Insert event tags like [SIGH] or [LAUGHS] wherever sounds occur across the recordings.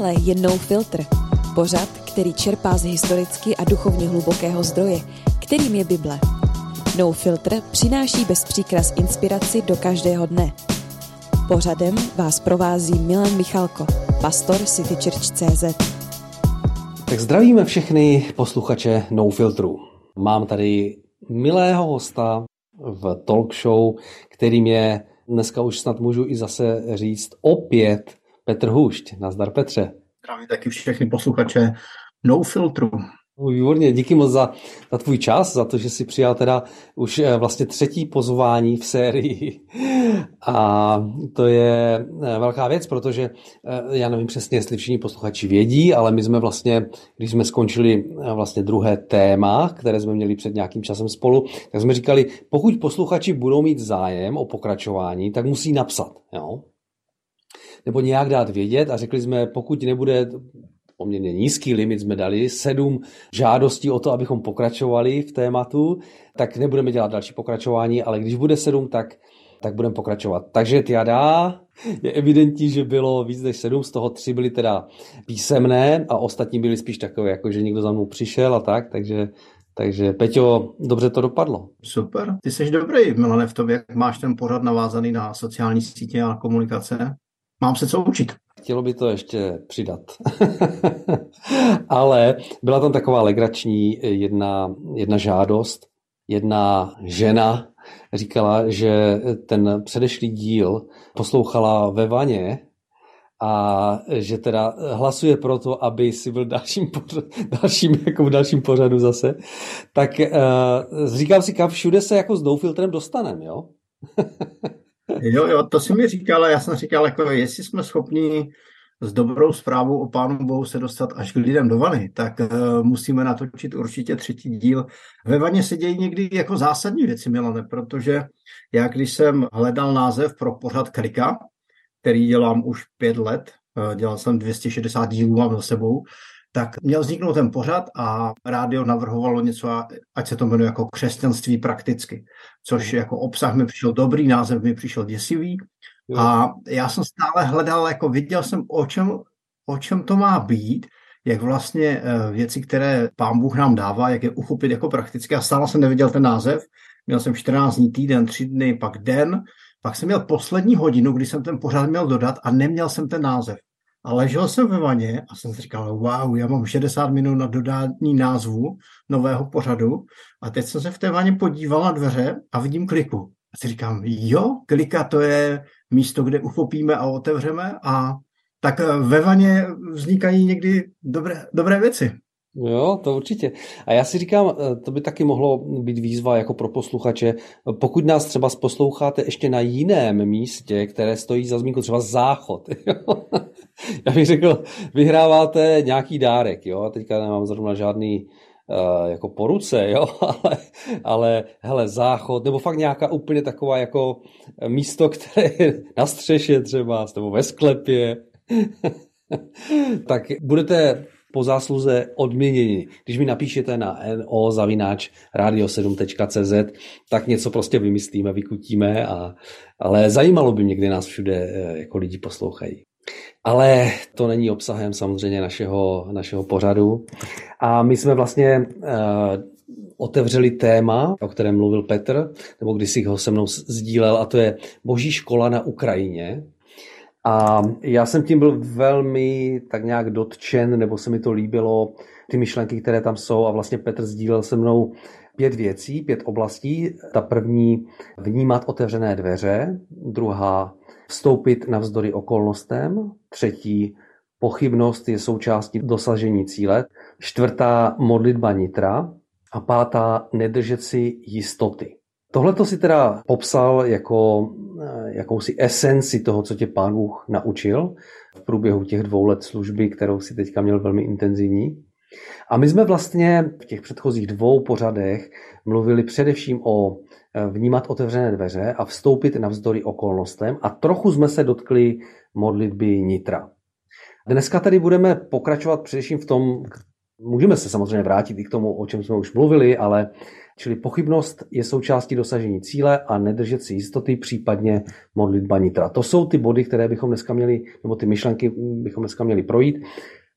Tohle je No Filter, pořad, který čerpá z historicky a duchovně hlubokého zdroje, kterým je Bible. No Filter přináší bez příkras inspiraci do každého dne. Pořadem vás provází Milan Michalko, pastor City Church CZ. Tak zdravíme všechny posluchače No Filtru. Mám tady milého hosta v talk show, kterým je, dneska už snad můžu i zase říct, opět Petr Hušť. Nazdar Petře. Zdravím taky všechny posluchače No Filtru. No, výborně, díky moc za, za tvůj čas, za to, že jsi přijal teda už eh, vlastně třetí pozvání v sérii. [LAUGHS] A to je eh, velká věc, protože eh, já nevím přesně, jestli všichni posluchači vědí, ale my jsme vlastně, když jsme skončili vlastně druhé téma, které jsme měli před nějakým časem spolu, tak jsme říkali, pokud posluchači budou mít zájem o pokračování, tak musí napsat. Jo? Nebo nějak dát vědět a řekli jsme, pokud nebude poměrně nízký limit jsme dali, sedm žádostí o to, abychom pokračovali v tématu, tak nebudeme dělat další pokračování, ale když bude sedm, tak, tak budeme pokračovat. Takže Tiada, je evidentní, že bylo víc než sedm, z toho tři byly teda písemné a ostatní byly spíš takové, jako že někdo za mnou přišel a tak, takže takže Peťo, dobře to dopadlo. Super, ty jsi dobrý, Milane, v tom, jak máš ten pořad navázaný na sociální sítě a komunikace. Mám se co učit. Chtělo by to ještě přidat. [LAUGHS] Ale byla tam taková legrační jedna, jedna žádost. Jedna žena říkala, že ten předešlý díl poslouchala ve vaně a že teda hlasuje pro to, aby si byl dalším, pořad, [LAUGHS] dalším, jako v dalším pořadu zase, tak uh, říkám si, kam všude se jako s doufiltrem dostanem, jo? [LAUGHS] Jo, jo, to si mi říkala, já jsem říkal, jako jestli jsme schopni s dobrou zprávou o Pánu Bohu se dostat až k lidem do vany, tak uh, musíme natočit určitě třetí díl. Ve vaně se dějí někdy jako zásadní věci, Milane, protože já když jsem hledal název pro pořad Klika, který dělám už pět let, uh, dělal jsem 260 dílů, mám za sebou, tak měl vzniknout ten pořad a rádio navrhovalo něco, ať se to jmenuje jako křesťanství prakticky, což jako obsah mi přišel dobrý, název mi přišel děsivý a já jsem stále hledal, jako viděl jsem, o čem, o čem to má být, jak vlastně eh, věci, které pán Bůh nám dává, jak je uchopit jako prakticky. A stále jsem neviděl ten název. Měl jsem 14 dní, týden, 3 dny, pak den. Pak jsem měl poslední hodinu, kdy jsem ten pořád měl dodat a neměl jsem ten název. A ležel jsem ve vaně a jsem si říkal, wow, já mám 60 minut na dodání názvu nového pořadu a teď jsem se v té vaně podíval na dveře a vidím kliku. A si říkám, jo, klika to je místo, kde uchopíme a otevřeme a tak ve vaně vznikají někdy dobré, dobré věci. Jo, to určitě. A já si říkám, eh, to by taky mohlo být výzva jako pro posluchače. Pokud nás třeba posloucháte ještě na jiném místě, které stojí za zmínku, třeba záchod. [LAUGHS] já bych řekl, vyhráváte nějaký dárek, jo, a teďka nemám zrovna žádný uh, jako poruce, jo, [LAUGHS] ale, ale hele, záchod, nebo fakt nějaká úplně taková jako místo, které je na střeše třeba, nebo ve sklepě, [LAUGHS] tak budete po zásluze odměnění. Když mi napíšete na no zavináč radio7.cz, tak něco prostě vymyslíme, vykutíme, a, ale zajímalo by mě, kde nás všude eh, jako lidi poslouchají. Ale to není obsahem samozřejmě našeho, našeho pořadu. A my jsme vlastně uh, otevřeli téma, o kterém mluvil Petr, nebo když si ho se mnou sdílel, a to je Boží škola na Ukrajině. A já jsem tím byl velmi tak nějak dotčen, nebo se mi to líbilo, ty myšlenky, které tam jsou. A vlastně Petr sdílel se mnou pět věcí, pět oblastí. Ta první vnímat otevřené dveře, druhá vstoupit navzdory okolnostem, třetí pochybnost je součástí dosažení cíle, čtvrtá modlitba nitra. A pátá nedržet si jistoty. Tohle to si teda popsal jako eh, jakousi esenci toho, co tě pán Bůh naučil v průběhu těch dvou let služby, kterou si teďka měl velmi intenzivní. A my jsme vlastně v těch předchozích dvou pořadech mluvili především o eh, vnímat otevřené dveře a vstoupit navzdory okolnostem a trochu jsme se dotkli modlitby nitra. Dneska tady budeme pokračovat především v tom, Můžeme se samozřejmě vrátit i k tomu, o čem jsme už mluvili, ale čili pochybnost je součástí dosažení cíle a nedržet si jistoty, případně modlitba nitra. To jsou ty body, které bychom dneska měli, nebo ty myšlenky bychom dneska měli projít.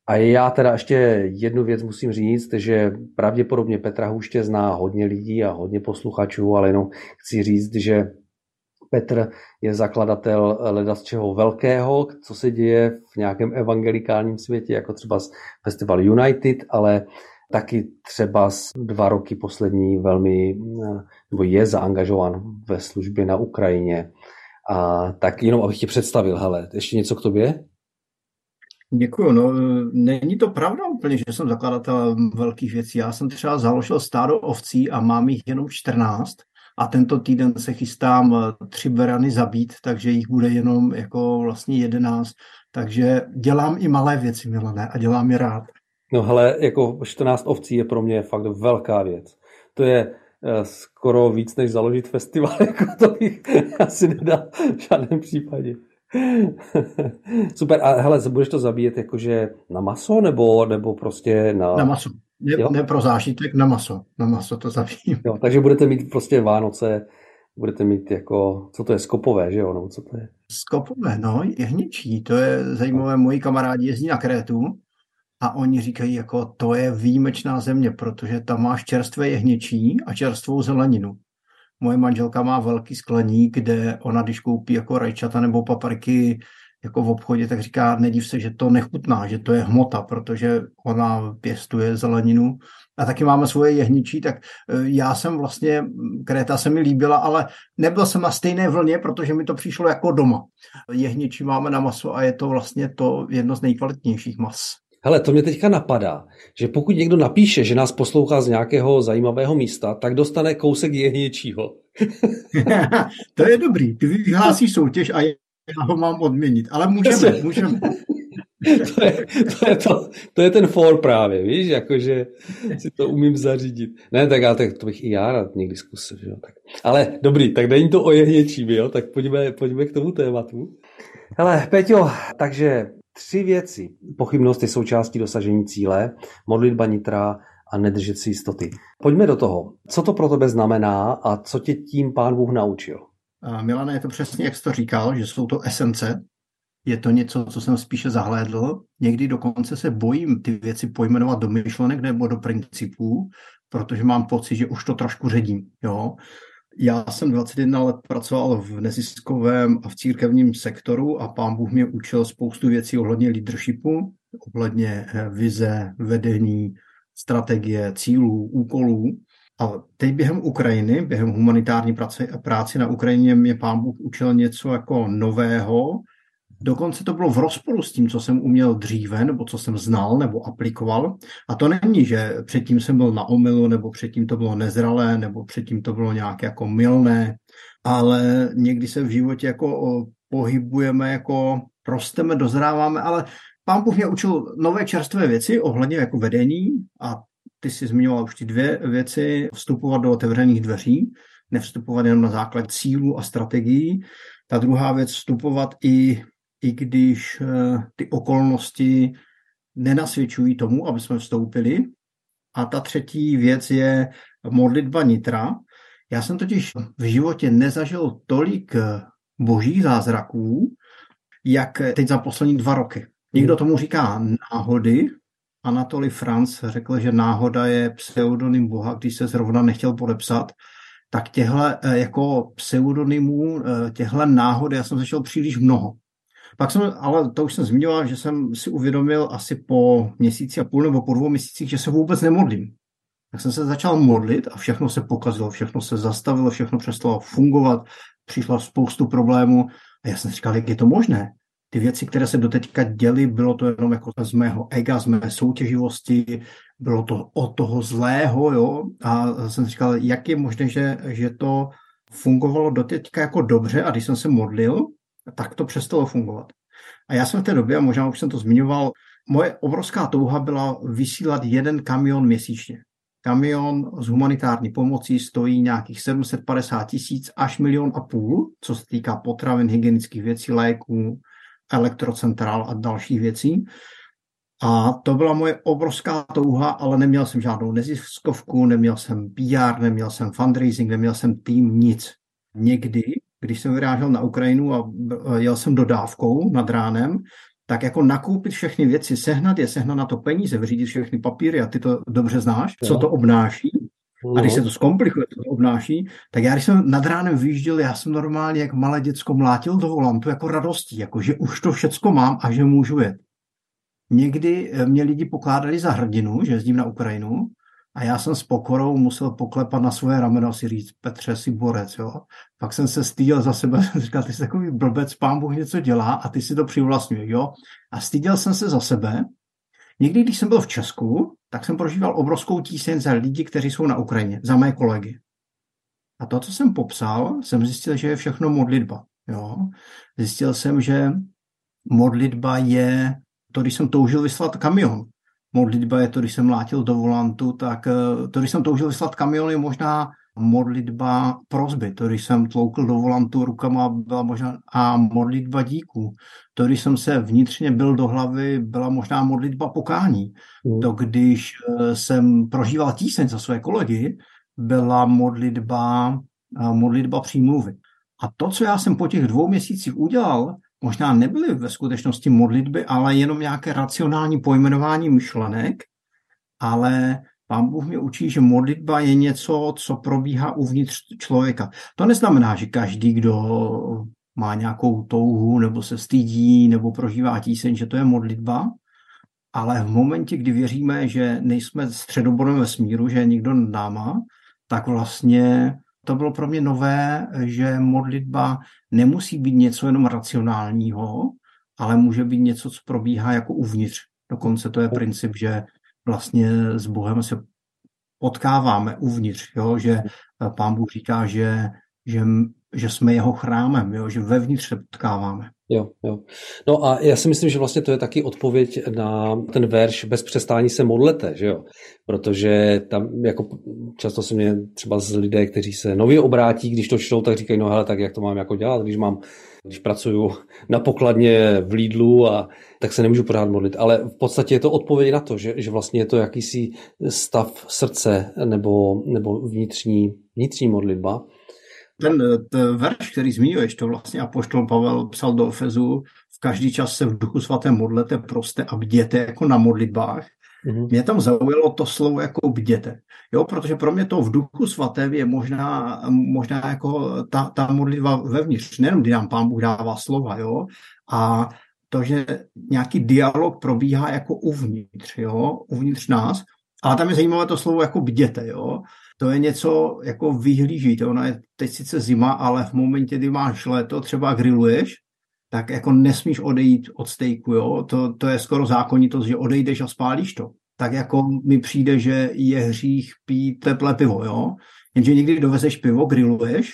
A já teda ještě jednu věc musím říct, že pravděpodobně Petra Hůště zná hodně lidí a hodně posluchačů, ale jenom chci říct, že Petr je zakladatel leda z čeho velkého, co se děje v nějakém evangelikálním světě, jako třeba Festival United, ale taky třeba dva roky poslední velmi, nebo je zaangažovan ve službě na Ukrajině. A tak jenom abych tě představil, hele, ještě něco k tobě? Děkuju. No, není to pravda úplně, že jsem zakladatel velkých věcí. Já jsem třeba založil stádo ovcí a mám jich jenom 14 a tento týden se chystám eh, tři berany zabít, takže jich bude jenom jako vlastně 11. Takže dělám i malé věci, Milané, a dělám je rád. No hele, jako 14 ovcí je pro mě fakt velká věc. To je eh, skoro víc, než založit festival, [LAUGHS] jako to bych asi nedal v žádném případě. [LAUGHS] Super, a hele, budeš to zabíjet jakože na maso, nebo, nebo prostě na... Na maso. Ne, ne pro zážitek, na maso. Na maso to zabijím. Jo, takže budete mít prostě Vánoce, budete mít jako, co to je, skopové, že jo, no, co to je? Skopové, no, jehničí, to je zajímavé, moji kamarádi jezdí na Krétu a oni říkají, jako to je výjimečná země, protože tam máš čerstvé jehničí a čerstvou zeleninu. Moje manželka má velký skleník, kde ona, když koupí jako rajčata nebo papriky jako v obchodě, tak říká, nediv se, že to nechutná, že to je hmota, protože ona pěstuje zeleninu. A taky máme svoje jehničí, tak e, já jsem vlastně, Kréta se mi líbila, ale nebyl jsem na stejné vlně, protože mi to přišlo jako doma. Jehničí máme na maso a je to vlastně to jedno z nejkvalitnějších mas. Hele, to mě teďka napadá, že pokud někdo napíše, že nás poslouchá z nějakého zajímavého místa, tak dostane kousek jehněčího. [LAUGHS] to je dobrý. Ty vyhlásíš soutěž a já ho mám odměnit. Ale můžeme, můžeme. [LAUGHS] to, je, to, je to, to je ten for právě, víš, jakože si to umím zařídit. Ne, tak já tak to bych i já rád někdy zkusil, jo. Tak. Ale dobrý, tak není to o jehněčím, jo, tak pojďme, pojďme k tomu tématu. Hele, Peťo, takže tři věci. Pochybnost je součástí dosažení cíle, modlitba nitra a nedržet si jistoty. Pojďme do toho. Co to pro tebe znamená a co tě tím pán Bůh naučil? Milane, je to přesně, jak jsi to říkal, že jsou to esence. Je to něco, co jsem spíše zahlédl. Někdy dokonce se bojím ty věci pojmenovat do myšlenek nebo do principů, protože mám pocit, že už to trošku ředím. Jo? Já jsem 21 let pracoval v neziskovém a v církevním sektoru a pán Bůh mě učil spoustu věcí ohledně leadershipu, ohledně eh, vize, vedení, strategie, cílů, úkolů. A teď během Ukrajiny, během humanitární práce, práci na Ukrajině mě pán Bůh učil něco jako nového, Dokonce to bylo v rozporu s tím, co jsem uměl dříve, nebo co jsem znal, nebo aplikoval. A to není, že předtím jsem byl na omilu, nebo předtím to bylo nezralé, nebo předtím to bylo nějak jako milné, ale někdy se v životě jako pohybujeme, jako rosteme, dozráváme, ale pán Bůh mě učil nové čerstvé věci ohledně jako vedení a ty jsi zmiňoval už ty dvě věci, vstupovat do otevřených dveří, nevstupovat jenom na základ cílů a strategií. Ta druhá věc, vstupovat i i když eh, ty okolnosti nenasvědčují tomu, aby jsme vstoupili. A ta třetí věc je modlitba nitra. Já jsem totiž v životě nezažil tolik eh, božích zázraků, jak teď za poslední dva roky. Někdo tomu říká náhody. Anatoly Franz řekl, že náhoda je pseudonym Boha, když se zrovna nechtěl podepsat. Tak těhle eh, jako pseudonymů, těhle náhody, já jsem zašel příliš mnoho. Pak jsem, ale to už jsem zmiňoval, že jsem si uvědomil asi po měsíci a půl nebo po dvou měsících, že se vůbec nemodlím. Tak jsem se začal modlit a všechno se pokazilo, všechno se zastavilo, všechno přestalo fungovat, přišla spoustu problémů a já jsem říkal, jak je to možné. Ty věci, které se doteďka děly, bylo to jenom jako z mého ega, z mé soutěživosti, bylo to od toho zlého, jo, a jsem říkal, jak je možné, že, že to fungovalo doteďka jako dobře a když jsem se modlil, tak to přestalo fungovat. A já jsem v té době, a možná už jsem to zmiňoval, moje obrovská touha byla vysílat jeden kamion měsíčně. Kamion z humanitární pomocí stojí nějakých 750 tisíc až milion a půl, co se týká potravin, hygienických věcí, léků, elektrocentrál a dalších věcí. A to byla moje obrovská touha, ale neměl jsem žádnou neziskovku, neměl jsem PR, neměl jsem fundraising, neměl jsem tým, nic. Někdy, když jsem vyrážel na Ukrajinu a jel jsem dodávkou nad ránem, tak jako nakoupit všechny věci, sehnat je, sehnat na to peníze, vyřídit všechny papíry a ty to dobře znáš, co to obnáší. A když se to zkomplikuje, to, to obnáší, tak já když jsem nad ránem vyjížděl, já jsem normálně jak malé děcko mlátil do volantu jako radostí, jako že už to všecko mám a že můžu jet. Někdy eh, mě lidi pokládali za hrdinu, že jezdím na Ukrajinu a já jsem s pokorou musel poklepat na svoje rameno a si říct, Petře, si borec, jo. Pak jsem se styděl za sebe, [LAUGHS] jsem říkal, ty jsi takový blbec, pán Bůh něco dělá a ty si to přivlastňuje, jo. A styděl jsem se za sebe. Někdy, když jsem byl v Česku, tak jsem prožíval obrovskou tíseň za lidi, kteří jsou na Ukrajině, za mé kolegy. A to, co jsem popsal, jsem zjistil, že je všechno modlitba. Jo? Zjistil jsem, že modlitba je to, když jsem toužil vyslat kamion. Modlitba je to, když jsem látil do volantu, tak eh, to, když jsem toužil vyslat kamion, je možná modlitba prozby. To, když jsem tloukl do volantu rukama, byla možná a modlitba díku. To, když jsem se vnitřně byl do hlavy, byla možná modlitba pokání. Mm. To, když eh, jsem prožíval tíseň za své kolegy, byla modlitba, eh, modlitba přímluvy. A to, co já jsem po těch dvou měsících udělal, možná nebyly ve skutečnosti modlitby, ale jenom nějaké racionální pojmenování myšlenek, ale Pán Bůh mě učí, že modlitba je něco, co probíhá uvnitř člověka. To neznamená, že každý, kdo má nějakou touhu, nebo se stydí, nebo prožívá tíseň, že to je modlitba, ale v momentě, kdy věříme, že nejsme středobodem vesmíru, že je nikdo nad náma, tak vlastně to bylo pro mě nové, že modlitba nemusí být něco jenom racionálního, ale může být něco, co probíhá jako uvnitř. Dokonce to je princip, že vlastně s Bohem se potkáváme uvnitř, jo? že pán Bůh říká, že, že, že jsme jeho chrámem, jo? že vevnitř se potkáváme. Jo, jo. No a já si myslím, že vlastně to je taky odpověď na ten verš bez přestání se modlete, že jo? Protože tam jako často se mě třeba z lidé, kteří se nově obrátí, když to čtou, tak říkají, no hele, tak jak to mám jako dělat, když mám když pracuju na pokladně v Lidlu, a, tak se nemůžu pořád modlit. Ale v podstatě je to odpověď na to, že, že vlastně je to jakýsi stav srdce nebo, nebo vnitřní, vnitřní modlitba, ten, ten verš, který zmiňuješ, to vlastně Apoštol Pavel psal do Efezu, v každý čas se v duchu svatém modlete prostě a bděte jako na modlitbách. Mm-hmm. Mě tam zaujalo to slovo jako bděte. Jo, protože pro mě to v duchu svatém je možná, možná jako ta, ta modlitba vevnitř, nejenom kdy nám pán Bůh dává slova, jo, a to, že nějaký dialog probíhá jako uvnitř, jo, uvnitř nás, ale tam je zajímavé to slovo jako bděte, jo to je něco jako vyhlížit. Ona je teď sice zima, ale v momentě, kdy máš léto, třeba grilluješ, tak jako nesmíš odejít od stejku, jo? To, to je skoro zákonitost, že odejdeš a spálíš to. Tak jako mi přijde, že je hřích pít teplé pivo, jo? Jenže někdy dovezeš pivo, grilluješ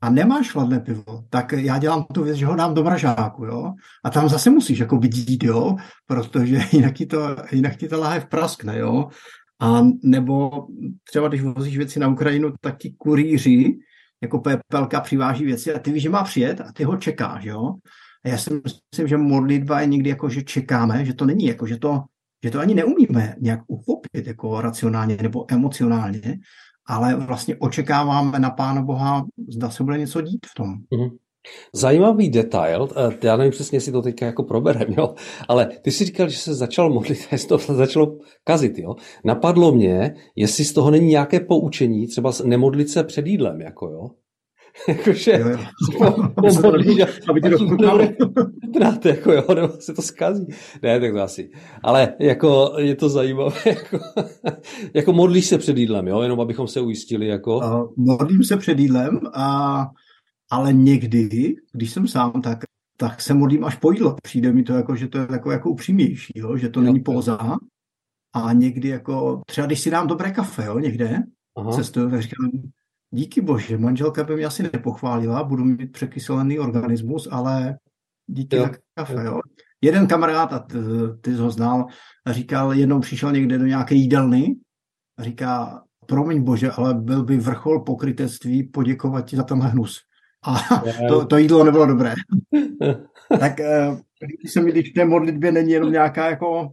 a nemáš chladné pivo, tak já dělám tu věc, že ho dám do mražáku, jo? A tam zase musíš jako vidít, jo? Protože jinak ti to, jinak ti to láhev praskne, jo? A nebo třeba, když vozíš věci na Ukrajinu, tak ti kurýři jako PPLka přiváží věci a ty víš, že má přijet a ty ho čekáš, jo? A já si myslím, že modlitba je někdy jako, že čekáme, že to není jako, že to, že to ani neumíme nějak uchopit jako racionálně nebo emocionálně, ale vlastně očekáváme na Pána Boha, zda se bude něco dít v tom. Mm-hmm. Zajímavý detail, eh, já nevím přesně, jestli to teďka jako proberem, jo, ale ty si říkal, že se začal modlit, [LAUGHS] jestli to začalo kazit, jo. Napadlo mě, jestli z toho není nějaké poučení, třeba nemodlit se před jídlem, jako jo. Jakože, aby ti to [LAUGHS] [LAUGHS] jako jo, nebo se to zkazí. Ne, tak to asi. Ale jako je to zajímavé, jako, jako modlíš se před jídlem, jo, jenom abychom se ujistili, jako. Uh, modlím se před jídlem a ale někdy, když jsem sám, tak, tak se modlím až po jídlo. Přijde mi to jako, že to je jako, jako upřímnější, jo? že to není poza. A někdy jako, třeba když si dám dobré kafe, jo, někde, Aha. cestuju, tak říkám, díky bože, manželka by mě asi nepochválila, budu mít překyselený organismus, ale díky jo. za kafe, jo. Jeden kamarád, a ty, ty jsi ho znal, říkal, jednou přišel někde do nějaké jídelny a říká, promiň bože, ale byl by vrchol pokrytectví poděkovat ti za tenhle hnus a to, to jídlo nebylo dobré. tak eh, když se mi, když v té modlitbě není jenom nějaká jako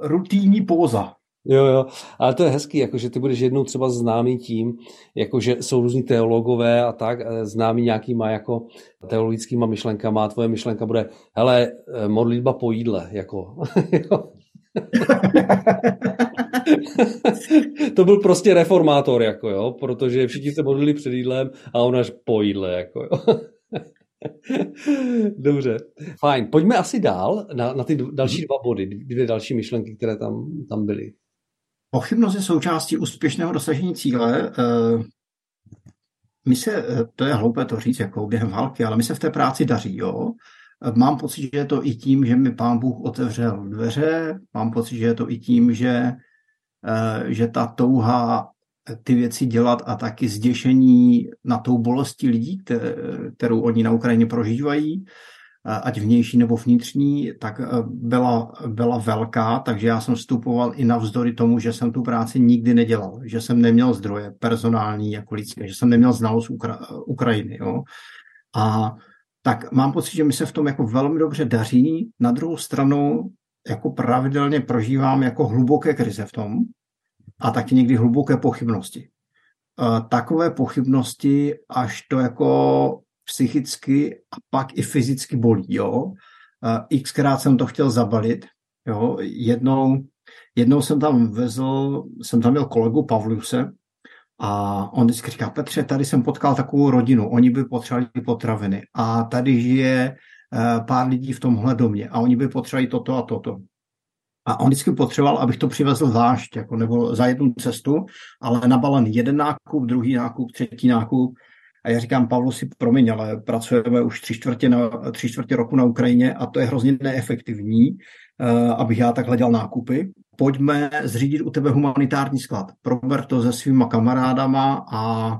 rutinní póza. Jo, jo, ale to je hezký, jakože ty budeš jednou třeba známý tím, jakože jsou různí teologové a tak, eh, známý nějakýma jako teologickýma myšlenkama a tvoje myšlenka bude, hele, eh, modlitba po jídle, jako. [LAUGHS] [LAUGHS] [LAUGHS] to byl prostě reformátor, jako jo, protože všichni se modlili před jídlem a on až po jídle, jako jo. [LAUGHS] Dobře, fajn. Pojďme asi dál na, na ty další mhm. dva body, dvě další myšlenky, které tam, tam byly. Pochybnost je součástí úspěšného dosažení cíle. Eh, my se, eh, to je hloupé to říct jako během války, ale my se v té práci daří, jo. Eh, mám pocit, že je to i tím, že mi pán Bůh otevřel dveře, mám pocit, že je to i tím, že, že ta touha ty věci dělat a taky zděšení na tou bolesti lidí, kterou oni na Ukrajině prožívají, ať vnější nebo vnitřní, tak eh, byla, byla velká, takže já jsem vstupoval i navzdory tomu, že jsem tu práci nikdy nedělal, že jsem neměl zdroje personální jako lidské, že jsem neměl znalost Ukra- Ukrajiny. Jo. A tak mám pocit, že mi se v tom jako velmi dobře daří. Na druhou stranu jako pravidelně prožívám jako hluboké krize v tom a taky někdy hluboké pochybnosti. Eh, takové pochybnosti, až to jako psychicky a pak i fyzicky bolí, jo. Xkrát jsem to chtěl zabalit, jo. Jednou, jednou jsem tam vezl, jsem tam měl kolegu Pavluse a on vždycky říká, Petře, tady jsem potkal takovou rodinu, oni by potřebovali potraviny a tady žije pár lidí v tomhle domě a oni by potřebovali toto a toto. A on vždycky potřeboval, abych to přivezl zvlášť, jako nebo za jednu cestu, ale nabalený jeden nákup, druhý nákup, třetí nákup. A já říkám, Pavlu si promiň, ale pracujeme už tři čtvrtě, na, tři čtvrtě roku na Ukrajině a to je hrozně neefektivní, uh, abych já takhle dělal nákupy. Pojďme zřídit u tebe humanitární sklad. Prober to se svýma kamarádama a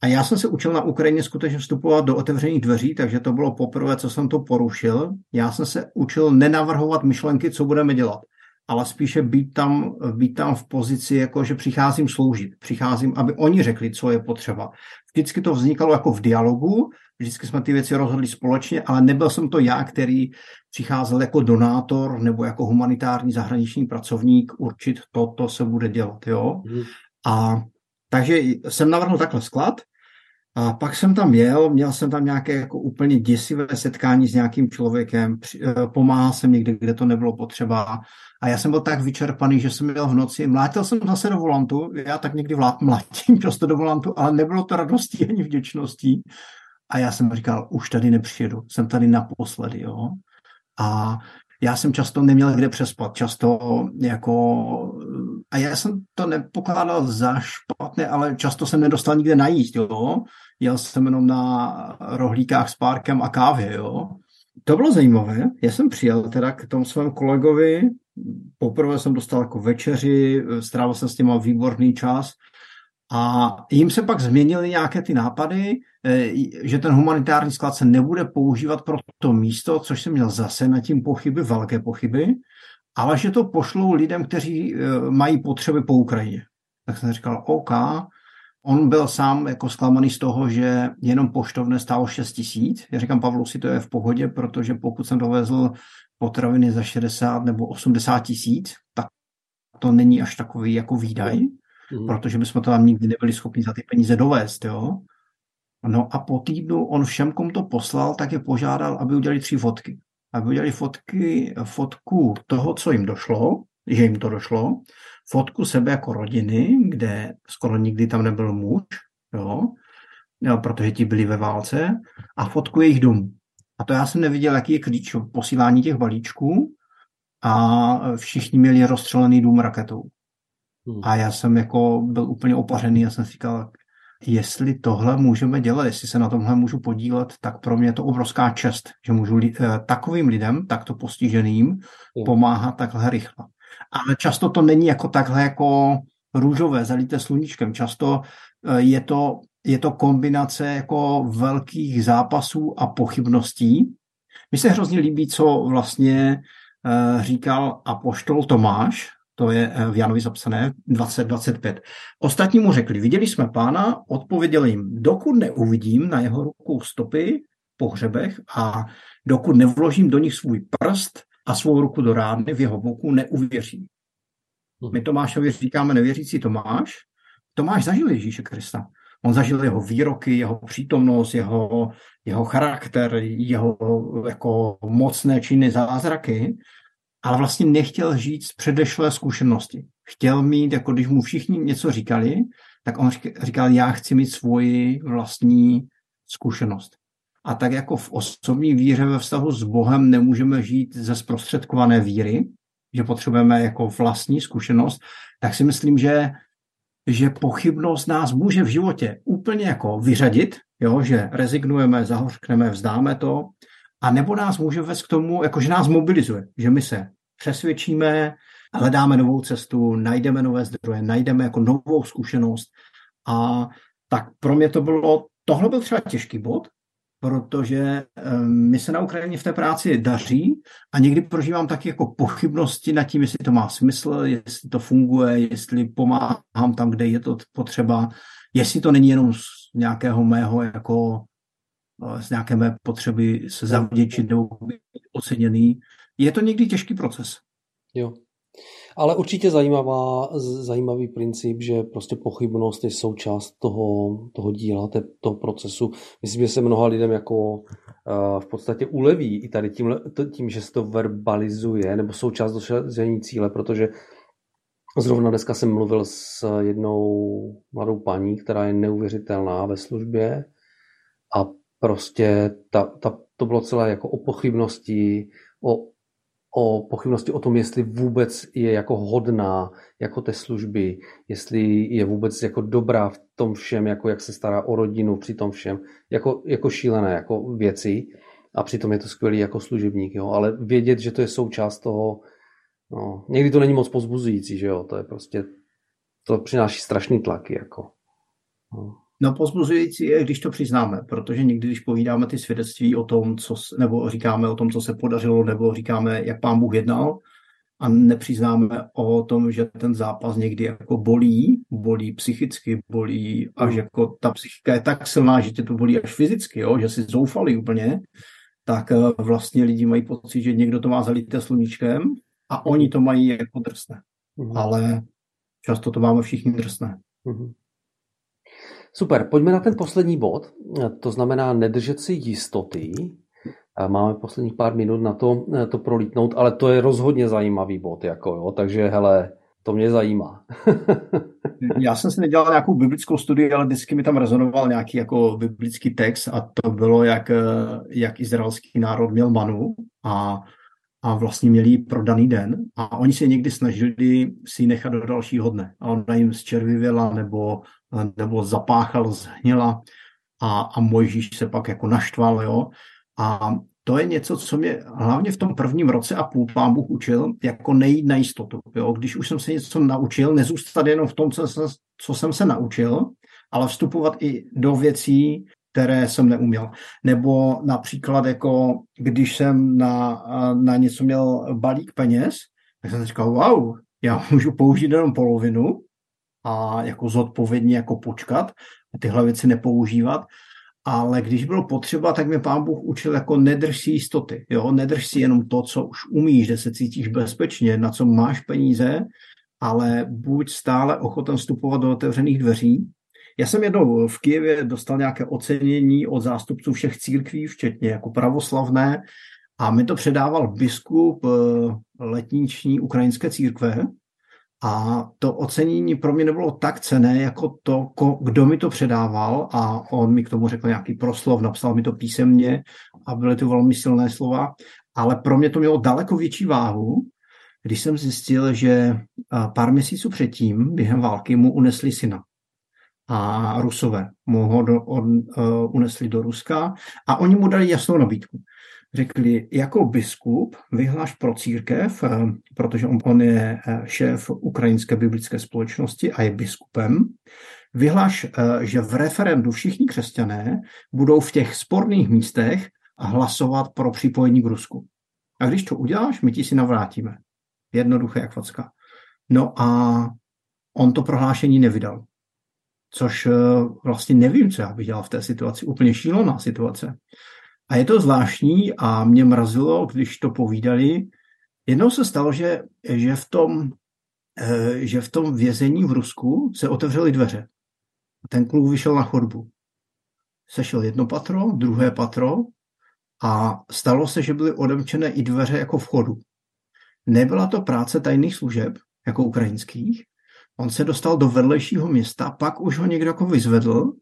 a já jsem se učil na Ukrajině skutečně vstupovat do otevřených dveří, takže to bylo poprvé, co jsem to porušil. Já jsem se učil nenavrhovat myšlenky, co budeme dělat ale spíše být tam, být tam v pozici, jako že přicházím sloužit. Přicházím, aby oni řekli, co je potřeba. Vždycky to vznikalo jako v dialogu, vždycky jsme ty věci rozhodli společně, ale nebyl jsem to já, který přicházel jako donátor nebo jako humanitární zahraniční pracovník určit, toto se bude dělat. Jo? Mm. A takže jsem navrhl takhle sklad, a pak jsem tam jel, měl jsem tam nějaké jako úplně děsivé setkání s nějakým člověkem, eh, pomáhal jsem někde, kde to nebylo potřeba. A já jsem byl tak vyčerpaný, že jsem měl v noci, mlátil jsem zase do volantu, já tak někdy [LAUGHS] mlátím prostě do volantu, ale nebylo to radostí ani vděčností. A já jsem říkal, už tady nepřijedu, jsem tady naposledy, jo. A já jsem často neměl kde přespat, často jako, a já jsem to nepokládal za špatné, ale často jsem nedostal nikde najíst, jo. Jel jsem jenom na rohlíkách s párkem a kávě, jo. To bylo zajímavé. Já jsem přijel teda k tomu svému kolegovi, poprvé jsem dostal jako večeři, strávil jsem s nima výborný čas a jim se pak změnily nějaké ty nápady, eh, že ten humanitární sklad se nebude používat pro to místo, což jsem měl zase na tím pochyby, velké pochyby, ale že to pošlou lidem, kteří eh, mají potřeby po Ukrajině. Tak jsem říkal, OK, On byl sám jako zklamaný z toho, že jenom poštovné stálo 6 tisíc. Já říkám Pavlu, si to je v pohodě, protože pokud jsem dovezl potraviny za 60 nebo 80 tisíc, tak to není až takový jako výdaj, mm. protože bychom to tam nikdy nebyli schopni za ty peníze dovést, jo. No a po týdnu on všem, kom to poslal, tak je požádal, aby udělali tři fotky. Aby udělali fotky, fotku toho, co jim došlo, že jim to došlo, fotku sebe jako rodiny, kde skoro nikdy tam nebyl muž, jo, jo protože ti byli ve válce, a fotku jejich domů. A to já jsem neviděl, jaký je klíč posílání těch balíčků a všichni měli rozstřelený dům raketou. Hmm. A já jsem jako byl úplně opařený, já jsem si říkal, jestli tohle můžeme dělat, jestli se na tomhle můžu podílet, tak pro mě je to obrovská čest, že můžu li- eh, takovým lidem, takto postiženým, hmm. pomáhat takhle rychle. Ale často to není jako takhle jako růžové, zalité sluníčkem. Často eh, je to, je to kombinace jako velkých zápasů a pochybností. Mi se hrozně líbí, co vlastně uh, říkal apoštol Tomáš, to je eh, v Janovi zapsané 2025. Ostatní mu řekli, viděli jsme pána, odpověděli jim, dokud neuvidím na jeho rukou stopy po hřebech a dokud nevložím do nich svůj prst a svou ruku do rány v jeho boku, neuvěří. Mhm. My Tomášovi říkáme nevěřící Tomáš. Tomáš zažil Ježíše Krista. On zažil jeho výroky, jeho přítomnost, jeho, jeho charakter, jeho jako mocné činy, zázraky, ale vlastně nechtěl žít z předešlé zkušenosti. Chtěl mít, jako když mu všichni něco říkali, tak on říkal, já chci mít svoji vlastní zkušenost. A tak jako v osobní víře ve vztahu s Bohem nemůžeme žít ze zprostředkované víry, že potřebujeme jako vlastní zkušenost, tak si myslím, že, že pochybnost nás může v životě úplně jako vyřadit, jo, že rezignujeme, zahořkneme, vzdáme to, a nebo nás může vést k tomu, jako že nás mobilizuje, že my se přesvědčíme, hledáme novou cestu, najdeme nové zdroje, najdeme jako novou zkušenost. A tak pro mě to bylo, tohle byl třeba těžký bod, protože mi se na Ukrajině v té práci daří a někdy prožívám taky jako pochybnosti nad tím, jestli to má smysl, jestli to funguje, jestli pomáhám tam, kde je to potřeba, jestli to není jenom z nějakého mého jako eh, z nějaké mé potřeby se zavděčit nebo být oceněný. Je to někdy těžký proces. Jo, ale určitě zajímavá, zajímavý princip, že prostě pochybnost je součást toho, toho díla, toho procesu. Myslím, že se mnoha lidem jako uh, v podstatě uleví i tady tím, tím, že se to verbalizuje, nebo součást dosažení cíle, protože zrovna dneska jsem mluvil s jednou mladou paní, která je neuvěřitelná ve službě a prostě ta, ta, to bylo celé jako o pochybnosti, o o pochybnosti o tom, jestli vůbec je jako hodná jako té služby, jestli je vůbec jako dobrá v tom všem, jako jak se stará o rodinu při tom všem, jako, jako šílené jako věci a přitom je to skvělý jako služebník, jo? ale vědět, že to je součást toho, no, někdy to není moc pozbuzující, že jo, to je prostě, to přináší strašný tlaky, jako. No. No pozbuzující je, když to přiznáme, protože někdy, když povídáme ty svědectví o tom, co, nebo říkáme o tom, co se podařilo, nebo říkáme, jak pán Bůh jednal, a nepřiznáme o tom, že ten zápas někdy jako bolí, bolí psychicky, bolí až mm. jako ta psychika je tak silná, že tě to bolí až fyzicky, jo? že si zoufali úplně, tak eh, vlastně lidi mají pocit, že někdo to má zalité sluníčkem a oni to mají jako drsné. Mm. Ale často to máme všichni drsné. Mm. Super, pojďme na ten poslední bod, to znamená nedržet si jistoty. Máme posledních pár minut na to, to prolítnout, ale to je rozhodně zajímavý bod, jako jo, takže hele, to mě zajímá. [LAUGHS] Já jsem si nedělal nějakou biblickou studii, ale vždycky mi tam rezonoval nějaký jako biblický text a to bylo, jak, jak izraelský národ měl manu a, a vlastně měli ji pro daný den a oni se někdy snažili si ji nechat do dalšího dne a ona jim zčervivěla nebo nebo zapáchal, zhnila a, a Mojžíš se pak jako naštval, jo. A to je něco, co mě hlavně v tom prvním roce a půl pán Bůh učil, jako nejít na jistotu. Jo? Když už jsem se něco naučil, nezůstat jenom v tom, co jsem, co jsem se naučil, ale vstupovat i do věcí, které jsem neuměl. Nebo například, jako když jsem na, na něco měl balík peněz, tak jsem říkal, wow, já [LAUGHS] můžu použít jenom polovinu, a jako zodpovědně jako počkat a tyhle věci nepoužívat. Ale když bylo potřeba, tak mě pán Bůh učil jako nedrž si jistoty. Jo? Nedrž si jenom to, co už umíš, že se cítíš bezpečně, na co máš peníze, ale buď stále ochoten vstupovat do otevřených dveří. Já jsem jednou v Kijevě dostal nějaké ocenění od zástupců všech církví, včetně jako pravoslavné, a mi to předával biskup eh, letniční ukrajinské církve, a to ocenění pro mě nebylo tak cené, jako to, kdo mi to předával a on mi k tomu řekl nějaký proslov, napsal mi to písemně a byly to velmi silné slova, ale pro mě to mělo daleko větší váhu, když jsem zjistil, že pár měsíců předtím, během války, mu unesli syna. A Rusové mu ho do, on, uh, unesli do Ruska a oni mu dali jasnou nabídku řekli, jako biskup vyhláš pro církev, eh, protože on, on je eh, šéf Ukrajinské biblické společnosti a je biskupem, vyhláš, eh, že v referendu všichni křesťané budou v těch sporných místech hlasovat pro připojení k Rusku. A když to uděláš, my ti si navrátíme. Jednoduché jak facka. No a on to prohlášení nevydal. Což vlastně nevím, co já bych dělal v té situaci. Úplně šílená situace. A je to zvláštní a mě mrazilo, když to povídali, Jednou se stalo, že, že, v tom, eh, že v tom vězení v Rusku se otevřely dveře. Ten kluk vyšel na chodbu. Sešel jedno patro, druhé patro a stalo se, že byly odemčené i dveře jako vchodu. Nebyla to práce tajných služeb, jako ukrajinských. On se dostal do vedlejšího města, pak už ho někdo jako vyzvedl.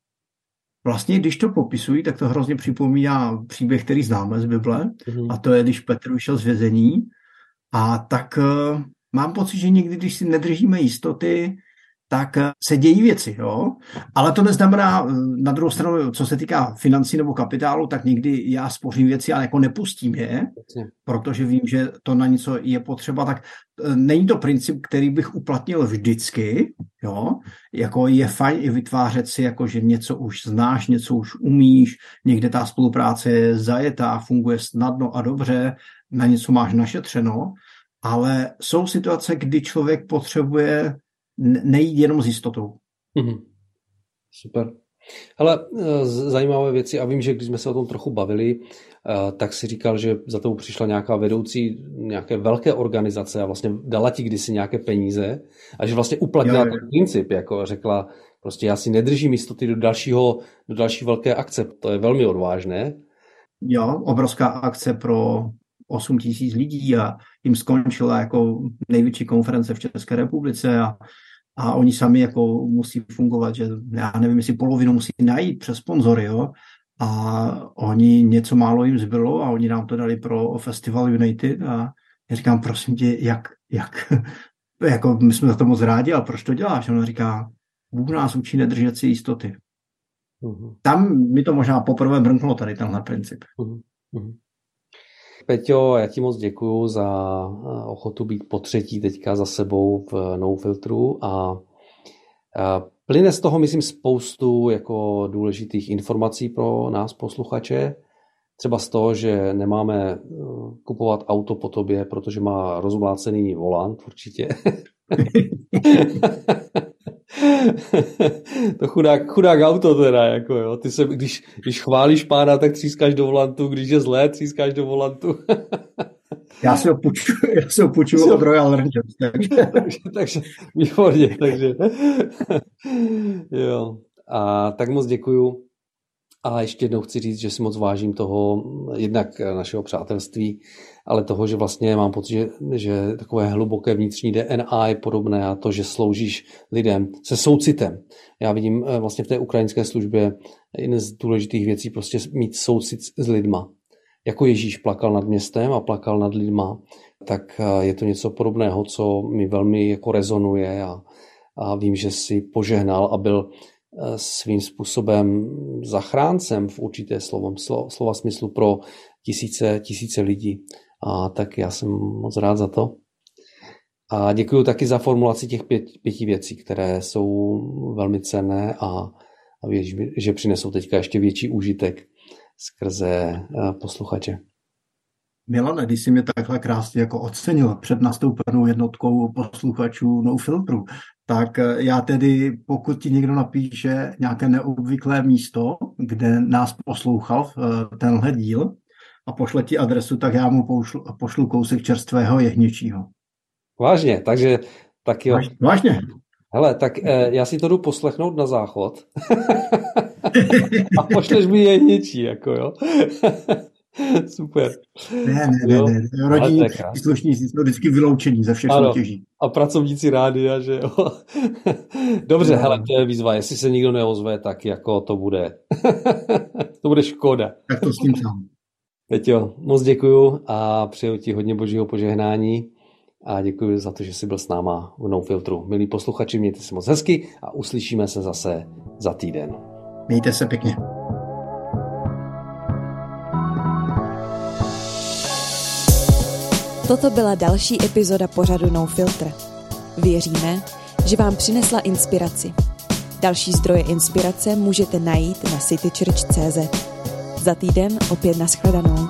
Vlastně, když to popisují, tak to hrozně připomíná příběh, který známe z Bible. Mm-hmm. A to je, když Petr vyšel z vězení. A tak uh, mám pocit, že někdy, když si nedržíme jistoty, tak eh, se dějí věci, jo. Ale to neznamená, eh, na druhou stranu, co se týká financí nebo kapitálu, tak někdy já spořím věci, ale jako nepustím je, protože vím, že to na něco je potřeba, tak eh, není to princip, který bych uplatnil vždycky, jo. Jako je fajn i vytvářet si, jako že něco už znáš, něco už umíš, někde ta spolupráce je zajetá, funguje snadno a dobře, na něco máš našetřeno, ale jsou situace, kdy člověk potřebuje nejít jenom s jistotou. Mm-hmm. Super. Ale eh, zajímavé věci a vím, že když jsme se o tom trochu bavili, eh, tak si říkal, že za tou přišla nějaká vedoucí nějaké velké organizace a vlastně dala ti kdysi nějaké peníze a že vlastně uplatnila ten princip, jako řekla, prostě já si nedržím jistoty do dalšího, do další velké akce. To je velmi odvážné. Jo, obrovská akce pro 8 tisíc lidí a jim skončila jako největší konference v České republice a a oni sami jako musí fungovat, že já nevím, jestli polovinu musí najít přes sponzory, jo, a oni něco málo jim zbylo a oni nám to dali pro Festival United a já říkám, prosím tě, jak, jak, [LAUGHS] jako my jsme za to moc rádi, ale proč to děláš? A on říká, Bůh nás učí nedržet si jistoty. Uh-huh. Tam mi to možná poprvé brnklo tady tenhle princip. Uh-huh. Uh-huh. Peťo, já ti moc děkuju za eh, ochotu být po třetí teďka za sebou v No Filtru a plyne z toho, myslím, spoustu jako důležitých informací pro nás posluchače. Třeba z toho, že nemáme eh, kupovat auto po tobě, protože má rozvlácený volant určitě. [LAUGHS] [LAUGHS] to chudák, chudák auto teda, jako jo. Ty se, když, když chválíš pána, tak třískáš do volantu, když je zlé, třískáš do volantu. [LAUGHS] já se ho půjčuju, já se ho půjčuju od Royal Rangers. Takže, [LAUGHS] takže, takže výborně, takže jo. A tak moc děkuju. A ještě jednou chci říct, že si moc vážím toho, jednak našeho přátelství, ale toho, že vlastně mám pocit, že, že takové hluboké vnitřní DNA je podobné a to, že sloužíš lidem se soucitem. Já vidím eh, vlastně v té ukrajinské službě jeden z důležitých věcí prostě mít soucit s lidma. Jako Ježíš plakal nad městem a plakal nad lidma, tak eh, je to něco podobného, co mi velmi jako rezonuje a, a vím, že si požehnal a byl eh, svým způsobem zachráncem v určité slovom, slova smyslu pro tisíce, tisíce lidí. A tak já jsem moc rád za to. A děkuji taky za formulaci těch pět, pěti věcí, které jsou velmi cenné a, a věřím, že přinesou teďka ještě větší užitek skrze eh, posluchače. Milane, když jsi mě takhle krásně jako ocenil před nastoupenou jednotkou posluchačů No Filtru, tak eh, já tedy, pokud ti někdo napíše nějaké neobvyklé místo, kde nás poslouchal eh, tenhle díl, a pošle ti adresu, tak já mu pošlu, pošlu kousek čerstvého jehněčího. Vážně, takže tak jo. Vážně. Hele, tak eh, já si to jdu poslechnout na záchod [LAUGHS] a pošleš mi jehněčí, jako jo. [LAUGHS] Super. Ne, ne, ne, ne. Rodinní příslušníci jsou vždycky vyloučení ze všech ano. soutěží. A pracovníci rádia, že jo. [LAUGHS] Dobře, no. hele, to je výzva. Jestli se nikdo neozve, tak jako to bude. [LAUGHS] to bude škoda. Tak to s tím sám. Peťo, moc děkuju a přeju ti hodně božího požehnání a děkuji za to, že jsi byl s náma v No Filtru. Milí posluchači, mějte se moc hezky a uslyšíme se zase za týden. Mějte se pěkně. Toto byla další epizoda pořadu No Filter. Věříme, že vám přinesla inspiraci. Další zdroje inspirace můžete najít na citychurch.cz. Za týden opět nashledanou.